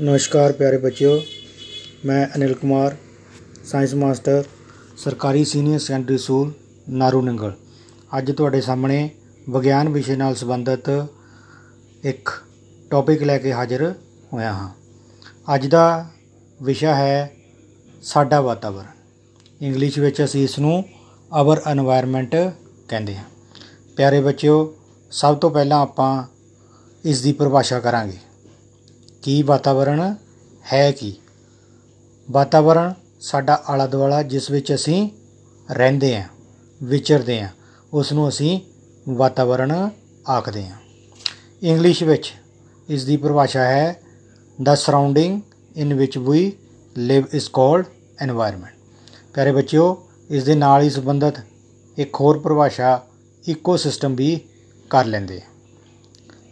ਨਮਸਕਾਰ ਪਿਆਰੇ ਬੱਚਿਓ, ਮੈਂ ਅਨਿਲ ਕੁਮਾਰ, ਸਾਇੰਸ ਮਾਸਟਰ, ਸਰਕਾਰੀ senior secondary school, Naru Nangal. ਅੱਜ ਤੁਹਾਡੇ ਸਾਹਮਣੇ ਵਿਗਿਆਨ ਵਿਸ਼ੇ ਨਾਲ ਸੰਬੰਧਿਤ ਇੱਕ ਟੌਪਿਕ ਲੈ ਕੇ ਹਾਜ਼ਰ ਹੋਇਆ ਹਾਂ। ਅੱਜ ਦਾ ਵਿਸ਼ਾ ਹੈ ਸਾਡਾ ਵਾਤਾਵਰਣ। ਇੰਗਲਿਸ਼ ਵਿੱਚ ਅਸੀਂ ਇਸ ਨੂੰ ਆਵਰ এনवायरमेंट ਕਹਿੰਦੇ ਹਾਂ। ਪਿਆਰੇ ਬੱਚਿਓ, ਸਭ ਤੋਂ ਪਹਿਲਾਂ ਆਪਾਂ ਇਸ ਦੀ ਪਰਿਭਾਸ਼ਾ ਕਰਾਂਗੇ। ਕਿ ਵਾਤਾਵਰਣ ਹੈ ਕੀ? ਵਾਤਾਵਰਣ ਸਾਡਾ ਆਲਾ ਦੁਆਲਾ ਜਿਸ ਵਿੱਚ ਅਸੀਂ ਰਹਿੰਦੇ ਹਾਂ, ਵਿਚਰਦੇ ਹਾਂ ਉਸ ਨੂੰ ਅਸੀਂ ਵਾਤਾਵਰਣ ਆਖਦੇ ਹਾਂ। ਇੰਗਲਿਸ਼ ਵਿੱਚ ਇਸ ਦੀ ਪਰਿਭਾਸ਼ਾ ਹੈ ਦਾ ਸਰਾਊਂਡਿੰਗ ਇਨ ਵਿੱਚ ਵੀ ਲਿਵ ਇਸ ਕਾਲਡ এনवायरमेंट ਪਿਆਰੇ ਬੱਚਿਓ ਇਸ ਦੇ ਨਾਲ ਹੀ ਸੰਬੰਧਿਤ ਇੱਕ ਹੋਰ ਪਰਿਭਾਸ਼ਾ ਇਕੋਸਿਸਟਮ ਵੀ ਕਰ ਲੈਂਦੇ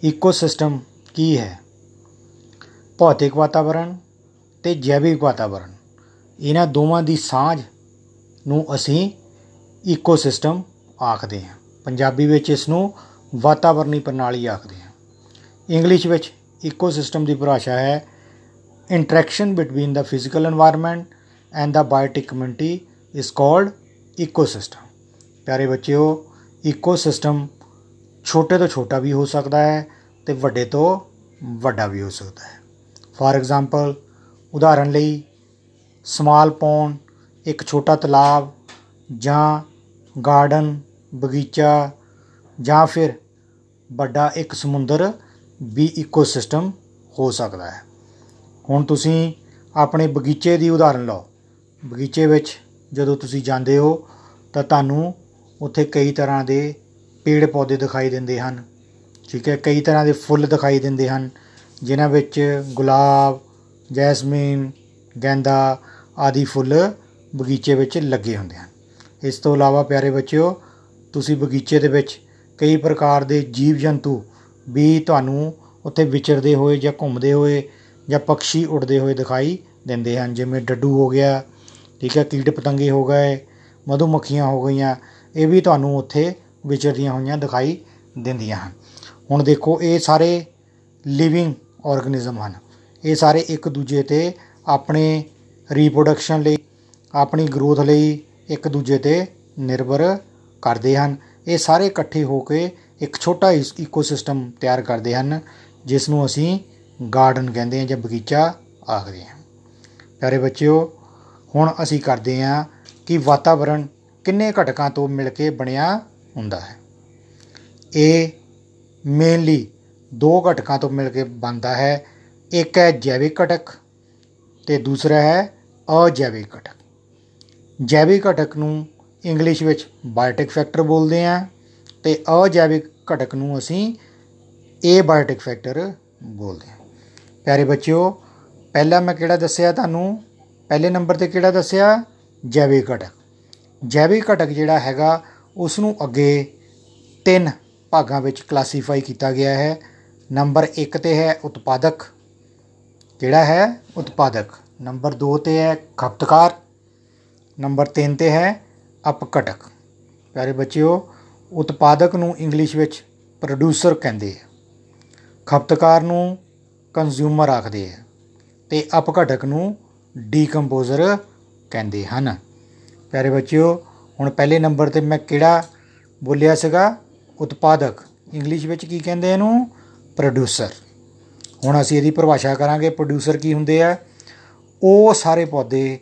ਇਕੋਸਿਸਟਮ ਕੀ ਹੈ? ਭੌਤਿਕ ਵਾਤਾਵਰਣ ਅਤੇ ਜੈਵਿਕ ਵਾਤਾਵਰਣ। ਇਹਨਾਂ ਦੋਵਾਂ ਦੀ ਸਾਂਝ ਨੂੰ ਅਸੀਂ ਈਕੋਸਿਸਟਮ ਆਖਦੇ ਹਾਂ। ਪੰਜਾਬੀ ਵਿੱਚ ਇਸ ਨੂੰ ਵਾਤਾਵਰਣੀ ਪ੍ਰਣਾਲੀ ਆਖਦੇ ਹਾਂ। ਇੰਗਲਿਸ਼ ਵਿੱਚ ਈਕੋਸਿਸਟਮ ਦੀ ਪਰਿਭਾਸ਼ਾ ਹੈ interaction between the physical environment and the biotic community is called ecosystem ਪਿਆਰੇ ਬੱਚਿਓ ਈਕੋਸਿਸਟਮ ਛੋਟੇ ਤੋਂ ਛੋਟਾ ਵੀ ਹੋ ਸਕਦਾ ਹੈ ਤੇ ਵੱਡੇ ਤੋਂ ਵੱਡਾ ਵੀ ਹੋ ਸਕਦਾ ਹੈ। ਫਾਰ ਐਗਜ਼ਾਮਪਲ ਉਦਾਹਰਨ ਲਈ, ਸਮਾਲ ਪੌਂਡ ਇੱਕ ਛੋਟਾ ਤਲਾਬ, ਜਾਂ ਗਾਰਡਨ ਬਗੀਚਾ, ਜਾਂ ਫਿਰ ਵੱਡਾ ਇੱਕ ਸਮੁੰਦਰ ਵੀ ਇਕੋਸਿਸਟਮ ਹੋ ਸਕਦਾ ਹੈ। ਹੁਣ ਤੁਸੀਂ ਆਪਣੇ ਬਗੀਚੇ ਦੀ ਉਦਾਹਰਨ ਲਓ। ਬਗੀਚੇ ਵਿੱਚ ਜਦੋਂ ਤੁਸੀਂ ਜਾਂਦੇ ਹੋ, ਤਾਂ ਤੁਹਾਨੂੰ ਉੱਥੇ ਕਈ ਤਰ੍ਹਾਂ ਦੇ ਪੇੜ ਪੌਦੇ ਦਿਖਾਈ ਦਿੰਦੇ ਹਨ। ਠੀਕ ਹੈ, ਕਈ ਤਰ੍ਹਾਂ ਦੇ ਫੁੱਲ ਦਿਖਾਈ ਦਿੰਦੇ ਹਨ। ਜਿਨ੍ਹਾਂ ਵਿੱਚ ਗੁਲਾਬ, ਜੈਸਮੀਨ, ਗੈਂਦਾ ਆਦਿ ਫੁੱਲ ਬਗੀਚੇ ਵਿੱਚ ਲੱਗੇ ਹੁੰਦੇ ਹਨ। ਇਸ ਤੋਂ ਇਲਾਵਾ ਪਿਆਰੇ ਬੱਚਿਓ, ਤੁਸੀਂ ਬਗੀਚੇ ਦੇ ਵਿੱਚ ਕਈ ਪ੍ਰਕਾਰ ਦੇ ਜੀਵ ਜੰਤੂ ਵੀ ਤੁਹਾਨੂੰ ਉੱਥੇ ਵਿਚਰਦੇ ਹੋਏ ਜਾਂ ਘੁੰਮਦੇ ਹੋਏ ਜਾਂ ਪੰਛੀ ਉੱਡਦੇ ਹੋਏ ਦਿਖਾਈ ਦਿੰਦੇ ਹਨ। ਜਿਵੇਂ ਡੱਡੂ ਹੋ ਗਿਆ, ਠੀਕ ਹੈ, ਕੀਟ ਪਤੰਗੇ ਹੋ ਗਏ ਮਧੂ ਮੱਖੀਆਂ ਹੋ ਗਈਆਂ, ਇਹ ਵੀ ਤੁਹਾਨੂੰ ਉੱਥੇ ਵਿਚਰਦੀਆਂ ਹੋਈਆਂ ਦਿਖਾਈ ਦਿੰਦੀਆਂ ਹਨ। ਹੁਣ ਦੇਖੋ, ਇਹ ਸਾਰੇ ਲਿਵਿੰਗ ਆਰਗੇਨਿਜ਼ਮ ਹਨ। ਇਹ ਸਾਰੇ ਇੱਕ ਦੂਜੇ ਤੇ ਆਪਣੇ ਰੀਪਰੋਡਕਸ਼ਨ ਲਈ, ਆਪਣੀ ਗਰੋਥ ਲਈ ਇੱਕ ਦੂਜੇ ਤੇ ਨਿਰਭਰ ਕਰਦੇ ਹਨ। ਇਹ ਸਾਰੇ ਇਕੱਠੇ ਹੋ ਕੇ ਇੱਕ ਛੋਟਾ ਇਕੋਸਿਸਟਮ ਤਿਆਰ ਕਰਦੇ ਹਨ, ਜਿਸ ਨੂੰ ਅਸੀਂ ਗਾਰਡਨ ਕਹਿੰਦੇ ਹਾਂ ਜਾਂ ਬਗੀਚਾ ਆਖਦੇ ਹਾਂ। ਪਿਆਰੇ ਬੱਚਿਓ, ਹੁਣ ਅਸੀਂ ਕਰਦੇ ਹਾਂ ਕਿ ਵਾਤਾਵਰਣ ਕਿੰਨੇ ਘਟਕਾਂ ਤੋਂ ਮਿਲ ਕੇ ਬਣਿਆ ਹੁੰਦਾ ਹੈ। ਇਹ ਮੇਨਲੀ ਦੋ ਘਟਕਾਂ ਤੋਂ ਮਿਲ ਕੇ ਬਣਦਾ ਹੈ। ਇੱਕ ਹੈ ਜੈਵਿਕ ਘਟਕ ਤੇ ਦੂਸਰਾ ਹੈ ਅਜੈਵਿਕ ਘਟਕ। ਜੈਵਿਕ ਘਟਕ ਨੂੰ ਇੰਗਲਿਸ਼ ਵਿੱਚ ਬਾਇਓਟਿਕ ਫੈਕਟਰ ਬੋਲਦੇ ਆ ਤੇ ਅਜੈਵਿਕ ਘਟਕ ਨੂੰ ਅਸੀਂ ਏ ਬਾਇਓਟਿਕ ਫੈਕਟਰ ਬੋਲਦੇ ਆ ਪਿਆਰੇ ਬੱਚਿਓ, ਪਹਿਲਾਂ ਮੈਂ ਕਿਹੜਾ ਦੱਸਿਆ ਤੁਹਾਨੂੰ? ਪਹਿਲੇ ਨੰਬਰ ਤੇ ਕਿਹੜਾ ਦੱਸਿਆ? ਜੈਵਿਕ ਘਟਕ। ਜੈਵਿਕ ਘਟਕ ਜਿਹੜਾ ਹੈਗਾ ਉਸ ਨੂੰ ਅੱਗੇ ਤਿੰਨ ਭਾਗਾਂ ਵਿੱਚ ਕਲਾਸੀਫਾਈ ਕੀਤਾ ਗਿਆ ਹੈ। ਨੰਬਰ 1 ਤੇ ਹੈ ਉਤਪਾਦਕ। ਕਿਹੜਾ ਹੈ? ਉਤਪਾਦਕ। ਨੰਬਰ 2 ਤੇ ਹੈ ਖਪਤਕਾਰ। ਨੰਬਰ 3 ਤੇ ਹੈ ਅਪਘਟਕ ਪਿਆਰੇ ਬੱਚਿਓ, ਉਤਪਾਦਕ ਨੂੰ ਇੰਗਲਿਸ਼ ਵਿੱਚ ਪ੍ਰੋਡਿਊਸਰ ਕਹਿੰਦੇ ਆ। ਖਪਤਕਾਰ ਨੂੰ ਕੰਜ਼ਿਊਮਰ ਆਖਦੇ ਆ ਤੇ ਅਪਘਟਕ ਨੂੰ ਡੀਕੰਪੋਜ਼ਰ ਕਹਿੰਦੇ ਹਨ। ਪਿਆਰੇ ਬੱਚਿਓ, ਹੁਣ ਪਹਿਲੇ ਨੰਬਰ ਤੇ ਮੈਂ ਕਿਹੜਾ ਬੋਲਿਆ ਸੀਗਾ? ਉਤਪਾਦਕ। ਇੰਗਲਿਸ਼ ਵਿੱਚ ਕੀ ਕਹਿੰਦੇ ਇਹਨੂੰ? ਪ੍ਰੋਡਿਊਸਰ ਹੁਣ ਅਸੀਂ ਇਹਦੀ ਪਰਿਭਾਸ਼ਾ ਕਰਾਂਗੇ ਪ੍ਰੋਡਿਊਸਰ ਕੀ ਹੁੰਦੇ ਆ? ਉਹ ਸਾਰੇ ਪੌਦੇ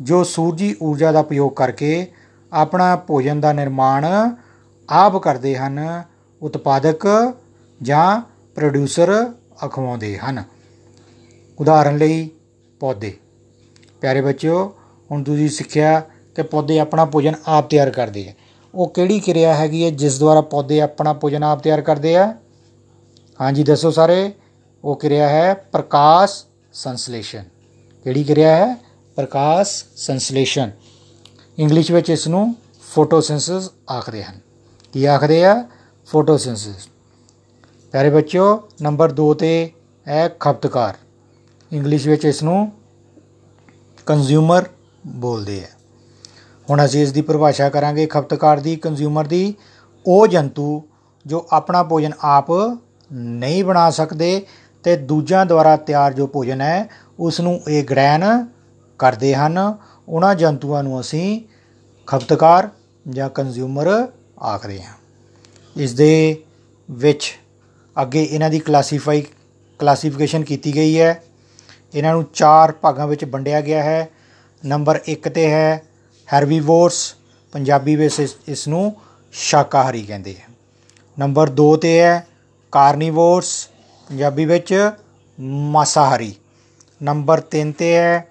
ਜੋ ਸੂਰਜੀ ਊਰਜਾ ਦਾ ਪ੍ਰਯੋਗ ਕਰਕੇ ਆਪਣਾ ਭੋਜਨ ਦਾ ਨਿਰਮਾਣ ਆਪ ਕਰਦੇ ਹਨ, ਉਤਪਾਦਕ ਜਾਂ ਪ੍ਰੋਡਿਊਸਰ ਅਖਵਾਉਂਦੇ ਹਨ। ਉਦਾਹਰਨ ਲਈ ਪੌਦੇ। ਪਿਆਰੇ ਬੱਚਿਓ, ਹੁਣ ਤੁਸੀਂ ਸਿੱਖਿਆ ਕਿ ਪੌਦੇ ਆਪਣਾ ਭੋਜਨ ਆਪ ਤਿਆਰ ਕਰਦੇ ਆ। ਉਹ ਕਿਹੜੀ ਕਿਰਿਆ ਹੈਗੀ ਹੈ ਜਿਸ ਦੁਆਰਾ ਪੌਦੇ ਆਪਣਾ ਭੋਜਨ ਆਪ ਤਿਆਰ ਕਰਦੇ ਆ? ਹਾਂਜੀ, ਦੱਸੋ ਸਾਰੇ। ਉਹ ਕਿਰਿਆ ਹੈ ਪ੍ਰਕਾਸ਼ ਸੰਸਲੇਸ਼ਨ ਕਿਹੜੀ ਕਿਰਿਆ ਹੈ? ਪ੍ਰਕਾਸ਼ ਸੰਸਲੇਸ਼ਨ ਇੰਗਲਿਸ਼ ਵਿੱਚ ਇਸ ਨੂੰ ਫੋਟੋਸਿੰਥਸਿਸ ਆਖਦੇ ਹਨ। ਕੀ ਆਖਦੇ ਆ? ਫੋਟੋਸਿੰਥਸਿਸ ਪਿਆਰੇ ਬੱਚਿਓ, ਨੰਬਰ 2 ਤੇ ਹੈ ਖਪਤਕਾਰ। ਇੰਗਲਿਸ਼ ਵਿੱਚ ਇਸ ਨੂੰ ਕੰਜ਼ਿਊਮਰ ਬੋਲਦੇ ਆ। ਹੁਣ ਅਸੀਂ ਇਸ ਦੀ ਪਰਿਭਾਸ਼ਾ ਕਰਾਂਗੇ ਖਪਤਕਾਰ ਦੀ ਕੰਜ਼ਿਊਮਰ ਦੀ। ਉਹ ਜੰਤੂ ਜੋ ਆਪਣਾ ਭੋਜਨ ਆਪ ਨਹੀਂ ਬਣਾ ਸਕਦੇ ਤੇ ਦੂਜਿਆਂ ਦੁਆਰਾ ਤਿਆਰ ਜੋ ਭੋਜਨ ਹੈ ਉਸ ਨੂੰ ਇਹ ਗ੍ਰਹਿਣ ਕਰਦੇ ਹਨ। ਉਹਨਾਂ ਜੰਤੂਆਂ ਨੂੰ ਅਸੀਂ ਖਪਤਕਾਰ ਜਾਂ ਕੰਜ਼ਿਊਮਰ ਆਖਦੇ ਹਾਂ। ਇਸ ਦੇ ਵਿੱਚ ਅੱਗੇ ਇਹਨਾਂ ਦੀ ਕਲਾਸੀਫਾਈ ਕਲਾਸੀਫਿਕੇਸ਼ਨ ਕੀਤੀ ਗਈ ਹੈ। ਇਹਨਾਂ ਨੂੰ ਚਾਰ ਭਾਗਾਂ ਵਿੱਚ ਵੰਡਿਆ ਗਿਆ ਹੈ। ਨੰਬਰ 1 ਤੇ ਹੈ ਹੈਰਬੀਵੋਰਸ ਪੰਜਾਬੀ ਵਿੱਚ ਇਸ ਨੂੰ ਸ਼ਾਕਾਹਾਰੀ ਕਹਿੰਦੇ ਆ। ਨੰਬਰ 2 ਤੇ ਹੈ ਕਾਰਨੀਵੋਰਸ, ਪੰਜਾਬੀ ਵਿੱਚ ਮਾਸਾਹਾਰੀ। ਨੰਬਰ 3 ਤੇ ਹੈ,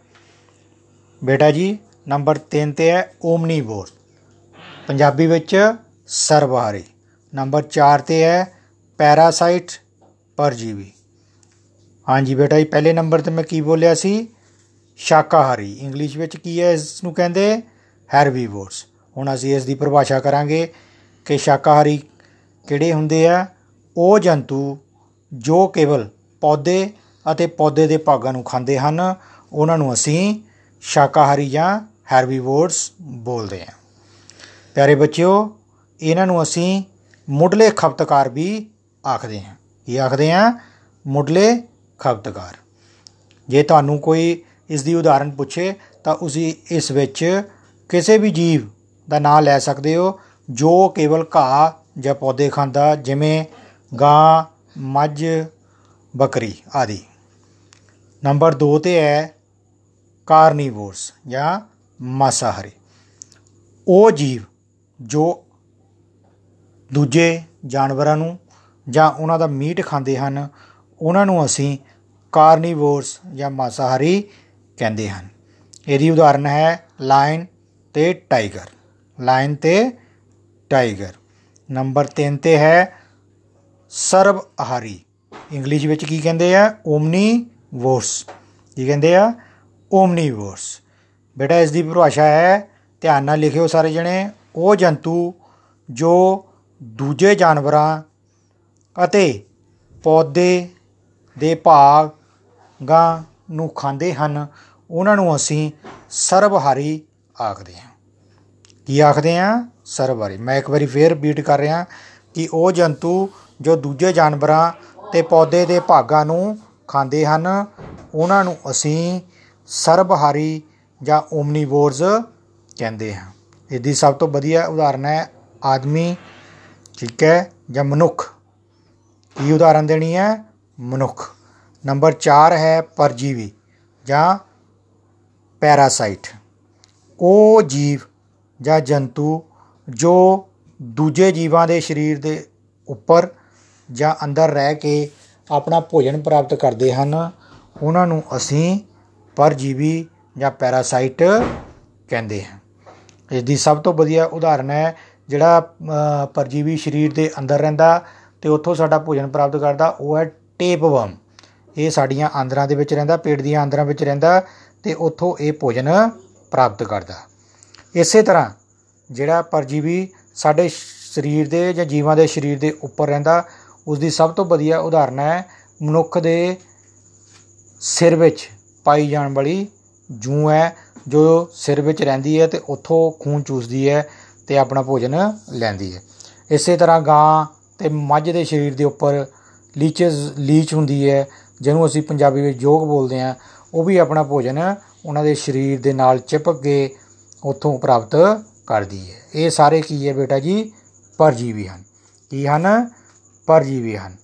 ਬੇਟਾ ਜੀ, ਨੰਬਰ 3 ਤੇ ਹੈ, ਓਮਨੀਵੋਰ। ਪੰਜਾਬੀ ਵਿੱਚ ਸਰਬਹਾਰੀ ਨੰਬਰ 4 ਤੇ ਹੈ, ਪੈਰਾਸਾਈਟ ਪਰਜੀਵੀ। ਹਾਂਜੀ ਬੇਟਾ ਜੀ, ਪਹਿਲੇ ਨੰਬਰ ਤੇ ਮੈਂ ਕੀ ਬੋਲਿਆ ਸੀ? ਸ਼ਾਕਾਹਾਰੀ। ਇੰਗਲਿਸ਼ ਵਿੱਚ ਕੀ ਹੈ ਇਸ ਨੂੰ ਕਹਿੰਦੇ? ਹੈਰਬੀਵੋਰਸ ਹੁਣ ਅਸੀਂ ਇਸ ਦੀ ਪਰਿਭਾਸ਼ਾ ਕਰਾਂਗੇ ਕਿ ਸ਼ਾਕਾਹਾਰੀ ਕਿਹੜੇ ਹੁੰਦੇ ਆ? ਉਹ ਜੰਤੂ ਜੋ ਕੇਵਲ ਪੌਦੇ ਅਤੇ ਪੌਦੇ ਦੇ ਭਾਗਾਂ ਨੂੰ ਖਾਂਦੇ ਹਨ, ਉਹਨਾਂ ਨੂੰ ਅਸੀਂ ਸ਼ਾਕਾਹਾਰੀ ਜਾਂ ਹੈਰਬੀਵੋਰਸ ਬੋਲਦੇ ਹਾਂ। ਪਿਆਰੇ ਬੱਚਿਓ, ਇਹਨਾਂ ਨੂੰ ਅਸੀਂ ਮੁੱਢਲੇ ਖਪਤਕਾਰ ਵੀ ਆਖਦੇ ਹਾਂ। ਕੀ ਆਖਦੇ ਹਾਂ? ਮੁੱਢਲੇ ਖਪਤਕਾਰ। ਜੇ ਤੁਹਾਨੂੰ ਕੋਈ ਇਸ ਦੀ ਉਦਾਹਰਨ ਪੁੱਛੇ, ਤਾਂ ਤੁਸੀਂ ਇਸ ਵਿੱਚ ਕਿਸੇ ਵੀ ਜੀਵ ਦਾ ਨਾਮ ਲੈ ਸਕਦੇ ਹੋ ਜੋ ਕੇਵਲ ਘਾਹ ਜਾਂ ਪੌਦੇ ਖਾਂਦਾ, ਜਿਵੇਂ ਗਾਂ, ਮੱਝ, ਬੱਕਰੀ ਆਦਿ। ਨੰਬਰ 2 ਤੇ ਹੈ ਕਾਰਨੀਵੋਰਸ ਜਾਂ ਮਾਸਾਹਾਰੀ। ਉਹ ਜੀਵ ਜੋ ਦੂਜੇ ਜਾਨਵਰਾਂ ਨੂੰ ਜਾਂ ਉਹਨਾਂ ਦਾ ਮੀਟ ਖਾਂਦੇ ਹਨ, ਉਹਨਾਂ ਨੂੰ ਅਸੀਂ ਕਾਰਨੀਵੋਰਸ ਜਾਂ ਮਾਸਾਹਾਰੀ ਕਹਿੰਦੇ ਹਨ। ਇਹਦੀ ਉਦਾਹਰਨ ਹੈ ਲਾਇਨ ਤੇ ਟਾਈਗਰ। ਲਾਇਨ ਤੇ ਟਾਈਗਰ। ਨੰਬਰ 3 ਤੇ ਹੈ ਸਰਬ ਆਹਾਰੀ। ਇੰਗਲਿਸ਼ ਵਿੱਚ ਕੀ ਕਹਿੰਦੇ ਆ? ਓਮਨੀ ਵੋਰਸ। ਕੀ ਕਹਿੰਦੇ ਆ? Omnivores. ਬੇਟਾ, ਇਸ ਦੀ ਪਰਿਭਾਸ਼ਾ ਹੈ, ਧਿਆਨ ਨਾਲ ਲਿਖਿਓ ਸਾਰੇ ਜਣੇ। ਉਹ ਜੰਤੂ ਜੋ ਦੂਜੇ ਜਾਨਵਰਾਂ ਅਤੇ ਪੌਦੇ ਦੇ ਭਾਗਾਂ ਨੂੰ ਖਾਂਦੇ ਹਨ, ਉਹਨਾਂ ਨੂੰ ਅਸੀਂ ਸਰਬਹਾਰੀ ਆਖਦੇ ਹਾਂ। ਕੀ ਆਖਦੇ ਹਾਂ ਸਰਬਹਾਰੀ ਮੈਂ ਇੱਕ ਵਾਰੀ ਫੇਰ ਰਿਪੀਟ ਕਰ ਰਿਹਾ ਕਿ ਉਹ ਜੰਤੂ ਜੋ ਦੂਜੇ ਜਾਨਵਰਾਂ ਤੇ ਪੌਦੇ ਦੇ ਭਾਗਾਂ ਨੂੰ ਖਾਂਦੇ ਹਨ, ਉਹਨਾਂ ਨੂੰ ਅਸੀਂ ਸਰਬਹਾਰੀ ਜਾਂ ਓਮਨੀਵੋਰਸ ਕਹਿੰਦੇ ਹਾਂ। ਇਹਦੀ ਸਭ ਤੋਂ ਵਧੀਆ ਉਦਾਹਰਨ ਹੈ ਆਦਮੀ, ਠੀਕ ਹੈ, ਜਾਂ ਮਨੁੱਖ। ਕੀ ਉਦਾਹਰਨ ਦੇਣੀ ਹੈ? ਮਨੁੱਖ। ਨੰਬਰ 4 ਹੈ ਪਰਜੀਵੀ ਜਾਂ ਪੈਰਾਸਾਈਟ। ਉਹ ਜੀਵ ਜਾਂ ਜੰਤੂ ਜੋ ਦੂਜੇ ਜੀਵਾਂ ਦੇ ਸਰੀਰ ਦੇ ਉੱਪਰ ਜਾਂ ਅੰਦਰ ਰਹਿ ਕੇ ਆਪਣਾ ਭੋਜਨ ਪ੍ਰਾਪਤ ਕਰਦੇ ਹਨ, ਉਹਨਾਂ ਨੂੰ ਅਸੀਂ ਪਰਜੀਵੀ ਜਾਂ ਪੈਰਾਸਾਈਟ ਕਹਿੰਦੇ ਹਾਂ। ਇਸ ਦੀ ਸਭ ਤੋਂ ਵਧੀਆ ਉਦਾਹਰਨ ਹੈ, ਜਿਹੜਾ ਪਰਜੀਵੀ ਸਰੀਰ ਦੇ ਅੰਦਰ ਰਹਿੰਦਾ ਤੇ ਉੱਥੋਂ ਸਾਡਾ ਭੋਜਨ ਪ੍ਰਾਪਤ ਕਰਦਾ, ਉਹ ਹੈ ਟੇਪਵਰਮ ਇਹ ਸਾਡੀਆਂ ਆਂਦਰਾਂ ਦੇ ਵਿੱਚ ਰਹਿੰਦਾ, ਪੇਟ ਦੀਆਂ ਆਂਦਰਾਂ ਵਿੱਚ ਰਹਿੰਦਾ ਤੇ ਉੱਥੋਂ ਇਹ ਭੋਜਨ ਪ੍ਰਾਪਤ ਕਰਦਾ। ਇਸੇ ਤਰ੍ਹਾਂ ਜਿਹੜਾ ਪਰਜੀਵੀ ਸਾਡੇ ਸਰੀਰ ਦੇ ਜਾਂ ਜੀਵਾਂ ਦੇ ਸਰੀਰ ਦੇ ਉੱਪਰ ਰਹਿੰਦਾ ਉਸ ਦੀ ਸਭ ਤੋਂ ਵਧੀਆ ਉਦਾਹਰਨ ਹੈ ਮਨੁੱਖ ਦੇ ਸਿਰ ਵਿੱਚ ਪਾਈ ਜਾਣ ਵਾਲੀ ਜੂ ਹੈ, ਜੋ ਸਿਰ ਵਿੱਚ ਰਹਿੰਦੀ ਹੈ ਤੇ ਉੱਥੋਂ ਖੂਨ ਚੂਸਦੀ ਹੈ ਤੇ ਆਪਣਾ ਭੋਜਨ ਲੈਂਦੀ ਹੈ। ਇਸੇ ਤਰ੍ਹਾਂ ਗਾਂ ਤੇ ਮੱਝ ਦੇ ਸਰੀਰ ਦੇ ਉੱਪਰ ਲੀਚਸ ਲੀਚ ਹੁੰਦੀ ਹੈ, ਜਿਹਨੂੰ ਅਸੀਂ ਪੰਜਾਬੀ ਵਿੱਚ ਜੋਗ ਬੋਲਦੇ ਆ ਉਹ ਵੀ ਆਪਣਾ ਭੋਜਨ ਉਹਨਾਂ ਦੇ ਸਰੀਰ ਦੇ ਨਾਲ ਚਿਪਕ ਕੇ ਉੱਥੋਂ ਪ੍ਰਾਪਤ ਕਰਦੀ ਹੈ। ਇਹ ਸਾਰੇ ਕੀ ਹੈ ਬੇਟਾ ਜੀ? ਪਰਜੀਵੀ ਹਨ। ਕੀ ਹਨ? ਪਰਜੀਵੀ ਹਨ।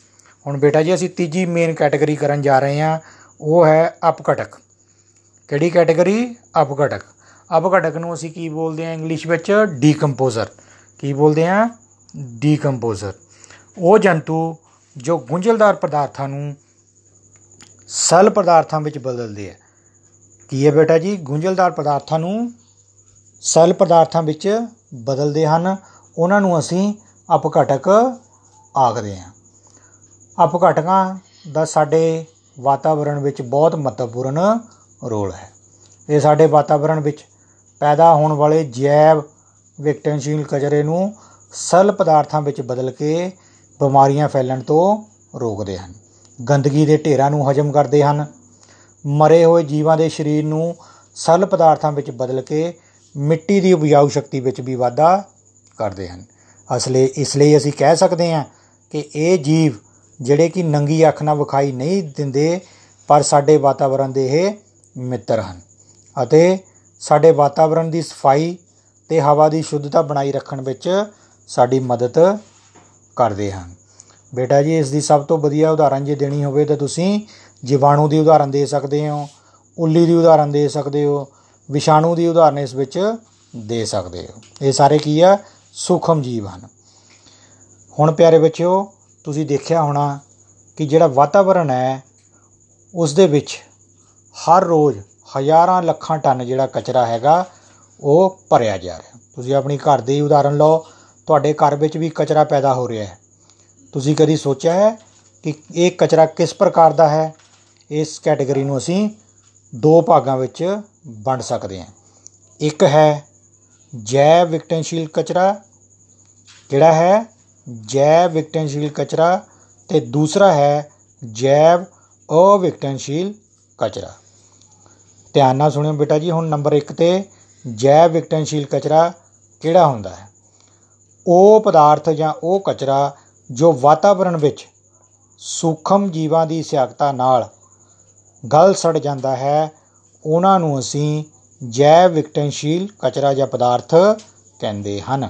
ਹੁਣ ਬੇਟਾ ਜੀ, ਅਸੀਂ ਤੀਜੀ ਮੇਨ ਕੈਟਾਗਰੀ ਕਰਨ ਜਾ ਰਹੇ ਹਾਂ। ਉਹ ਹੈ ਅਪਘਟਕ। ਕਿਹੜੀ ਕੈਟਾਗਰੀ ਅਪਘਟਕ। ਅਪਘਟਕ ਨੂੰ ਅਸੀਂ ਕੀ ਬੋਲਦੇ ਹਾਂ ਇੰਗਲਿਸ਼ ਵਿੱਚ? ਡੀਕੰਪੋਜ਼ਰ ਕੀ ਬੋਲਦੇ ਹਾਂ? ਡੀਕੰਪੋਜ਼ਰ ਉਹ ਜੰਤੂ ਜੋ ਗੁੰਝਲਦਾਰ ਪਦਾਰਥਾਂ ਨੂੰ ਸਲ ਪਦਾਰਥਾਂ ਵਿੱਚ ਬਦਲਦੇ ਆ। ਕੀ ਹੈ ਬੇਟਾ ਜੀ? ਗੁੰਝਲਦਾਰ ਪਦਾਰਥਾਂ ਨੂੰ ਸਲ ਪਦਾਰਥਾਂ ਵਿੱਚ ਬਦਲਦੇ ਹਨ। ਉਹਨਾਂ ਨੂੰ ਅਸੀਂ ਅਪਘਟਕ ਆਖਦੇ ਹਾਂ। ਅਪਘਟਕਾਂ ਦਾ ਸਾਡੇ ਵਾਤਾਵਰਣ ਵਿੱਚ ਬਹੁਤ ਮਹੱਤਵਪੂਰਨ ਰੋਲ ਹੈ। ਇਹ ਸਾਡੇ ਵਾਤਾਵਰਣ ਵਿੱਚ ਪੈਦਾ ਹੋਣ ਵਾਲੇ ਜੈਵ ਵਿਕਟਨਸ਼ੀਲ ਕਚਰੇ ਨੂੰ ਸਲ ਪਦਾਰਥਾਂ ਵਿੱਚ ਬਦਲ ਕੇ ਬਿਮਾਰੀਆਂ ਫੈਲਣ ਤੋਂ ਰੋਕਦੇ ਹਨ। ਗੰਦਗੀ ਦੇ ਢੇਰਾਂ ਨੂੰ ਹਜਮ ਕਰਦੇ ਹਨ। ਮਰੇ ਹੋਏ ਜੀਵਾਂ ਦੇ ਸਰੀਰ ਨੂੰ ਸਲ ਪਦਾਰਥਾਂ ਵਿੱਚ ਬਦਲ ਕੇ ਮਿੱਟੀ ਦੀ ਉਪਜਾਊ ਸ਼ਕਤੀ ਵਿੱਚ ਵੀ ਵਾਧਾ ਕਰਦੇ ਹਨ। ਅਸਲੇ ਇਸ ਲਈ ਅਸੀਂ ਕਹਿ ਸਕਦੇ ਹਾਂ ਕਿ ਇਹ ਜੀਵ ਜਿਹੜੇ ਕਿ ਨੰਗੀ ਅੱਖ ਨਾਲ ਵਿਖਾਈ ਨਹੀਂ ਦਿੰਦੇ, ਪਰ ਸਾਡੇ ਵਾਤਾਵਰਣ ਦੇ ਇਹ ਮਿੱਤਰ ਹਨ। ਅਤੇ ਸਾਡੇ ਵਾਤਾਵਰਣ ਦੀ ਸਫ਼ਾਈ ਤੇ ਹਵਾ ਦੀ ਸ਼ੁੱਧਤਾ ਬਣਾਈ ਰੱਖਣ ਵਿੱਚ ਸਾਡੀ ਮਦਦ ਕਰਦੇ ਹਨ। ਬੇਟਾ ਜੀ, ਇਸ ਦੀ ਸਭ ਤੋਂ ਵਧੀਆ ਉਦਾਹਰਣ ਜੇ ਦੇਣੀ ਹੋਵੇ ਤਾਂ ਤੁਸੀਂ ਜੀਵਾਣੂ ਦੀ ਉਦਾਹਰਣ ਦੇ ਸਕਦੇ ਹੋ, ਉੱਲੀ ਦੀ ਉਦਾਹਰਣ ਦੇ ਸਕਦੇ ਹੋ, ਵਿਸ਼ਾਣੂ ਦੀ ਉਦਾਹਰਣ ਇਸ ਵਿੱਚ ਦੇ ਸਕਦੇ ਹੋ। ਇਹ ਸਾਰੇ ਕੀ ਆ? ਸੂਖਮ ਜੀਵ ਹਨ। ਹੁਣ ਪਿਆਰੇ ਬੱਚਿਓ, ਤੁਸੀਂ ਦੇਖਿਆ ਹੋਣਾ ਕਿ ਜਿਹੜਾ ਵਾਤਾਵਰਣ ਹੈ, ਉਸ ਦੇ ਵਿੱਚ ਹਰ ਰੋਜ਼ ਹਜ਼ਾਰਾਂ ਲੱਖਾਂ ਟਨ ਜਿਹੜਾ ਕਚਰਾ ਹੈਗਾ, ਉਹ ਭਰਿਆ ਜਾ ਰਿਹਾ। ਤੁਸੀਂ ਆਪਣੀ ਘਰ ਦੀ ਉਦਾਹਰਣ ਲਓ, ਤੁਹਾਡੇ ਘਰ ਵਿੱਚ ਵੀ ਕਚਰਾ ਪੈਦਾ ਹੋ ਰਿਹਾ ਹੈ। ਤੁਸੀਂ ਕਦੀ ਸੋਚਿਆ ਹੈ ਕਿ ਇਹ ਕਚਰਾ ਕਿਸ ਪ੍ਰਕਾਰ ਦਾ ਹੈ? ਇਸ ਕੈਟਾਗਰੀ ਨੂੰ ਅਸੀਂ ਦੋ ਭਾਗਾਂ ਵਿੱਚ ਵੰਡ ਸਕਦੇ ਹਾਂ। ਇੱਕ ਹੈ ਜੈਵ ਵਿਕਟਨਸ਼ੀਲ ਕਚਰਾ ਕਿਹੜਾ ਹੈ ਜੈਵ ਵਿਕਟਨਸ਼ੀਲ ਕਚਰਾ ਤੇ ਦੂਸਰਾ ਹੈ ਜੈਵ ਅਵਿਕਟਨਸ਼ੀਲ ਕਚਰਾ। ਧਿਆਨ ਨਾਲ ਸੁਣਿਓ ਬੇਟਾ ਜੀ, ਹੁਣ ਨੰਬਰ 1 ਤੇ ਜੈਵ ਵਿਕਟਨਸ਼ੀਲ ਕਚਰਾ ਕਿਹੜਾ ਹੁੰਦਾ ਹੈ? ਉਹ ਪਦਾਰਥ ਜਾਂ ਉਹ ਕਚਰਾ ਜੋ ਵਾਤਾਵਰਣ ਵਿੱਚ ਸੂਖਮ ਜੀਵਾਂ ਦੀ ਸਿਆਕਤਾ ਨਾਲ ਗਲ ਸੜ ਜਾਂਦਾ ਹੈ, ਉਹਨਾਂ ਨੂੰ ਅਸੀਂ ਜੈਵ ਵਿਕਟਨਸ਼ੀਲ ਕਚਰਾ ਜਾਂ ਪਦਾਰਥ ਕਹਿੰਦੇ ਹਨ।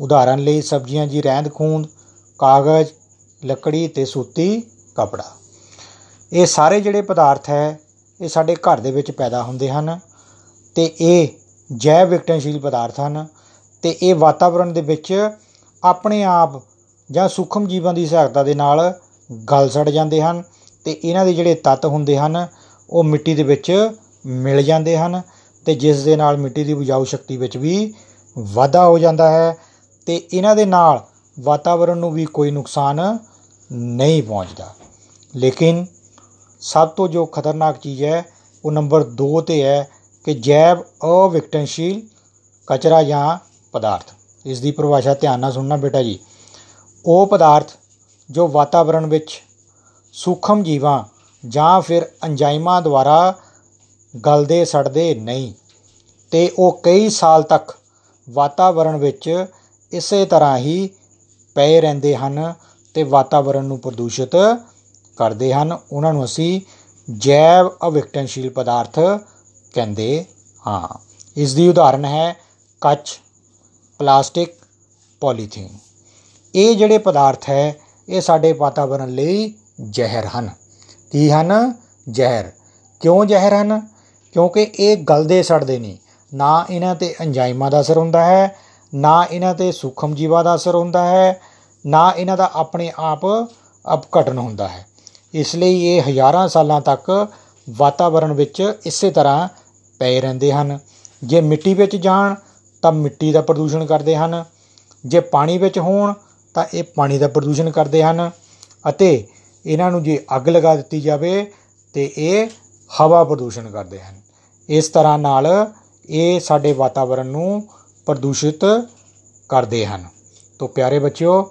ਉਦਾਹਰਨ ਲਈ ਸਬਜ਼ੀਆਂ ਦੀ ਰਹਿੰਦ ਖੂੰਦ, ਕਾਗਜ਼, ਲੱਕੜੀ ਤੇ ਸੂਤੀ ਕਪੜਾ। ਇਹ ਸਾਰੇ ਜਿਹੜੇ ਪਦਾਰਥ ਹੈ, ਇਹ ਸਾਡੇ ਘਰ ਦੇ ਵਿੱਚ ਪੈਦਾ ਹੁੰਦੇ ਹਨ ਤੇ ਇਹ ਜੈਵ ਵਿਕਟਨਸ਼ੀਲ ਪਦਾਰਥ ਹਨ ਤੇ ਇਹ ਵਾਤਾਵਰਣ ਦੇ ਵਿੱਚ ਆਪਣੇ ਆਪ ਜਾਂ ਸੂਖਮ ਜੀਵਾਂ ਦੀ ਸਹਾਇਤਾ ਦੇ ਨਾਲ ਗਲ ਸੜ ਜਾਂਦੇ ਹਨ ਤੇ ਇਹਨਾਂ ਦੇ ਜਿਹੜੇ ਤੱਤ ਹੁੰਦੇ ਹਨ, ਉਹ ਮਿੱਟੀ ਦੇ ਵਿੱਚ ਮਿਲ ਜਾਂਦੇ ਹਨ ਤੇ ਜਿਸ ਦੇ ਨਾਲ ਮਿੱਟੀ ਦੀ ਉਪਜਾਊ ਸ਼ਕਤੀ ਵਿੱਚ ਵੀ ਵਾਧਾ ਹੋ ਜਾਂਦਾ ਹੈ ਤੇ ਇਹਨਾਂ ਦੇ ਨਾਲ ਵਾਤਾਵਰਣ ਨੂੰ ਵੀ ਕੋਈ ਨੁਕਸਾਨ ਨਹੀਂ ਪਹੁੰਚਦਾ। ਲੇਕਿਨ ਸਭ ਤੋਂ ਜੋ ਖਤਰਨਾਕ ਚੀਜ਼ ਹੈ, ਉਹ ਨੰਬਰ 2 ਤੇ ਹੈ ਕਿ ਜੈਵ ਅਵਿਕਟਨਸ਼ੀਲ ਕਚਰਾ ਜਾਂ ਪਦਾਰਥ। ਇਸ ਦੀ ਪਰਿਭਾਸ਼ਾ ਧਿਆਨ ਨਾਲ ਸੁਣਨਾ ਬੇਟਾ ਜੀ। ਉਹ ਪਦਾਰਥ ਜੋ ਵਾਤਾਵਰਣ ਵਿੱਚ ਸੂਖਮ ਜੀਵਾਂ ਜਾਂ ਫਿਰ ਐਂਜ਼ਾਈਮਾਂ ਦੁਆਰਾ ਗਲਦੇ, ਸੜਦੇ ਨਹੀਂ ਤੇ ਉਹ ਕਈ ਸਾਲ ਤੱਕ ਵਾਤਾਵਰਣ ਵਿੱਚ ਇਸੇ ਤਰ੍ਹਾਂ ਹੀ ਪਏ ਰਹਿੰਦੇ ਹਨ ਤੇ ਵਾਤਾਵਰਣ ਨੂੰ ਪ੍ਰਦੂਸ਼ਿਤ ਕਰਦੇ ਹਨ। ਉਹਨਾਂ ਨੂੰ ਅਸੀਂ ਜੈਵ ਅਵਿਕਟਨਸ਼ੀਲ ਪਦਾਰਥ ਕਹਿੰਦੇ ਹਾਂ। ਇਸ ਦੀ ਉਦਾਹਰਨ ਹੈ ਕੱਚ, ਪਲਾਸਟਿਕ, ਪੋਲੀਥੀਨ। ਇਹ ਜਿਹੜੇ ਪਦਾਰਥ ਹੈ, ਇਹ ਸਾਡੇ ਵਾਤਾਵਰਣ ਲਈ ਜ਼ਹਿਰ ਹਨ। ਕੀ ਹਨ? ਜ਼ਹਿਰ। ਕਿਉਂ ਜ਼ਹਿਰ ਹਨ? ਕਿਉਂਕਿ ਇਹ ਗਲਦੇ ਸੜਦੇ ਨਹੀਂ। ਨਾ ਇਹਨਾਂ ਤੇ ਐਂਜ਼ਾਈਮਾਂ ਦਾ ਅਸਰ ਹੁੰਦਾ ਹੈ ਨਾ ਇਹਨਾਂ ਤੇ ਸੂਖਮ ਜੀਵਾਂ ਦਾ ਅਸਰ ਹੁੰਦਾ ਹੈ, ਨਾ ਇਹਨਾਂ ਦਾ ਆਪਣੇ ਆਪ ਅਪਘਟਨ ਹੁੰਦਾ ਹੈ। ਇਸ ਲਈ ਇਹ ਹਜ਼ਾਰਾਂ ਸਾਲਾਂ ਤੱਕ ਵਾਤਾਵਰਣ ਵਿੱਚ ਇਸੇ ਤਰ੍ਹਾਂ ਪਏ ਰਹਿੰਦੇ ਹਨ। ਜੇ ਮਿੱਟੀ ਵਿੱਚ ਜਾਣ, ਤਾਂ ਮਿੱਟੀ ਦਾ ਪ੍ਰਦੂਸ਼ਣ ਕਰਦੇ ਹਨ। ਜੇ ਪਾਣੀ ਵਿੱਚ ਹੋਣ, ਤਾਂ ਇਹ ਪਾਣੀ ਦਾ ਪ੍ਰਦੂਸ਼ਣ ਕਰਦੇ ਹਨ। ਅਤੇ ਇਹਨਾਂ ਨੂੰ ਜੇ ਅੱਗ ਲਗਾ ਦਿੱਤੀ ਜਾਵੇ, ਤੇ ਇਹ ਹਵਾ ਪ੍ਰਦੂਸ਼ਣ ਕਰਦੇ ਹਨ। ਇਸ ਤਰ੍ਹਾਂ ਨਾਲ ਇਹ ਸਾਡੇ ਵਾਤਾਵਰਣ ਨੂੰ ਪ੍ਰਦੂਸ਼ਿਤ ਕਰਦੇ ਹਨ। ਤੋਂ ਪਿਆਰੇ ਬੱਚਿਓ,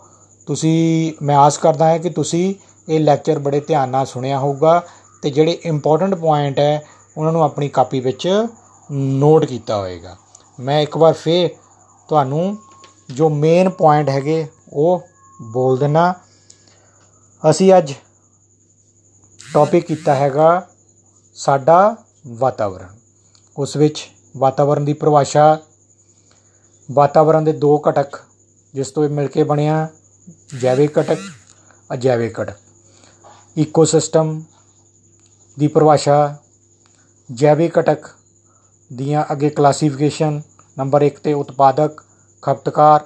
ਤੁਸੀਂ, ਮੈਂ ਆਸ ਕਰਦਾ ਹਾਂ ਕਿ ਤੁਸੀਂ ਇਹ ਲੈਕਚਰ ਬੜੇ ਧਿਆਨ ਨਾਲ ਸੁਣਿਆ ਹੋਊਗਾ ਤੇ ਜਿਹੜੇ ਇੰਪੋਰਟੈਂਟ ਪੁਆਇੰਟ ਹੈ, ਉਹਨਾਂ ਨੂੰ ਆਪਣੀ ਕਾਪੀ ਵਿੱਚ ਨੋਟ ਕੀਤਾ ਹੋਵੇਗਾ ਮੈਂ ਇੱਕ ਵਾਰ ਫੇਰ ਤੁਹਾਨੂੰ ਜੋ ਮੇਨ ਪੁਆਇੰਟ ਹੈਗੇ, ਉਹ ਬੋਲ ਦਿੰਨਾ। ਅਸੀਂ ਅੱਜ ਟੌਪਿਕ ਕੀਤਾ ਹੈਗਾ ਸਾਡਾ ਵਾਤਾਵਰਣ। ਉਸ ਵਿੱਚ ਵਾਤਾਵਰਣ ਦੀ ਪਰਿਭਾਸ਼ਾ ਵਾਤਾਵਰਣ ਦੇ ਦੋ ਘਟਕ ਜਿਸ ਤੋਂ ਇਹ ਮਿਲ ਕੇ ਬਣਿਆ ਜੈਵਿਕ ਘਟਕ, ਅਜੈਵਿਕ ਘਟਕ। ਇਕੋਸਿਸਟਮ ਦੀ ਪਰਿਭਾਸ਼ਾ, ਜੈਵਿਕ ਘਟਕ ਦੀਆਂ ਅੱਗੇ ਕਲਾਸੀਫਿਕੇਸ਼ਨ ਨੰਬਰ 1 ਤੇ ਉਤਪਾਦਕ, ਖਪਤਕਾਰ,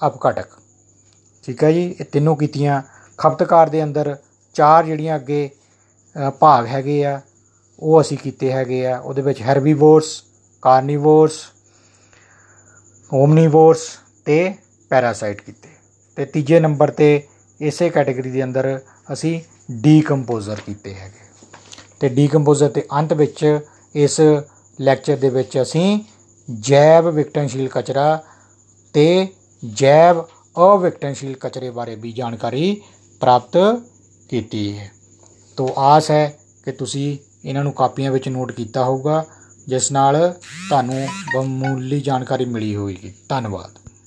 ਅਪਘਟਕ। ਠੀਕ ਹੈ ਜੀ, ਇਹ ਤਿੰਨੋਂ ਕੀਤੀਆਂ। ਖਪਤਕਾਰ ਦੇ ਅੰਦਰ ਚਾਰ ਜਿਹੜੀਆਂ ਅੱਗੇ ਭਾਗ ਹੈਗੇ ਆ, ਉਹ ਅਸੀਂ ਕੀਤੇ ਹੈਗੇ ਆ। ਉਹਦੇ ਵਿੱਚ ਹੈਰਬੀਵੋਰਸ ਕਾਰਨੀਵੋਰਸ ਓਮਨੀਵੋਰਸ ਤੇ ਪੈਰਾਸਾਈਟ ਕੀਤੇ। ਤੇ ਤੀਜੇ ਨੰਬਰ ਤੇ ਇਸੇ ਕੈਟਾਗਰੀ ਦੇ ਅੰਦਰ ਅਸੀਂ ਡੀਕੰਪੋਜ਼ਰ ਕੀਤੇ ਹੈਗੇ। ਤੇ ਡੀਕੰਪੋਜ਼ਰ ਤੇ ਅੰਤ ਵਿੱਚ ਇਸ ਲੈਕਚਰ ਦੇ ਵਿੱਚ ਅਸੀਂ ਜੈਵ ਵਿਕਟਨਸ਼ੀਲ ਕਚਰਾ ਤੇ ਜੈਵ ਅਵਿਕਟਨਸ਼ੀਲ ਕਚਰੇ ਬਾਰੇ ਵੀ ਜਾਣਕਾਰੀ ਪ੍ਰਾਪਤ ਕੀਤੀ ਹੈ। ਤੋਂ ਆਸ ਹੈ ਕਿ ਤੁਸੀਂ ਇਹਨਾਂ ਨੂੰ ਕਾਪੀਆਂ ਵਿੱਚ ਨੋਟ ਕੀਤਾ ਹੋਊਗਾ। ਜਿਸ ਨਾਲ ਤੁਹਾਨੂੰ ਬਹੁਮੁੱਲੀ ਜਾਣਕਾਰੀ ਮਿਲੀ ਹੋਵੇਗੀ। ਧੰਨਵਾਦ।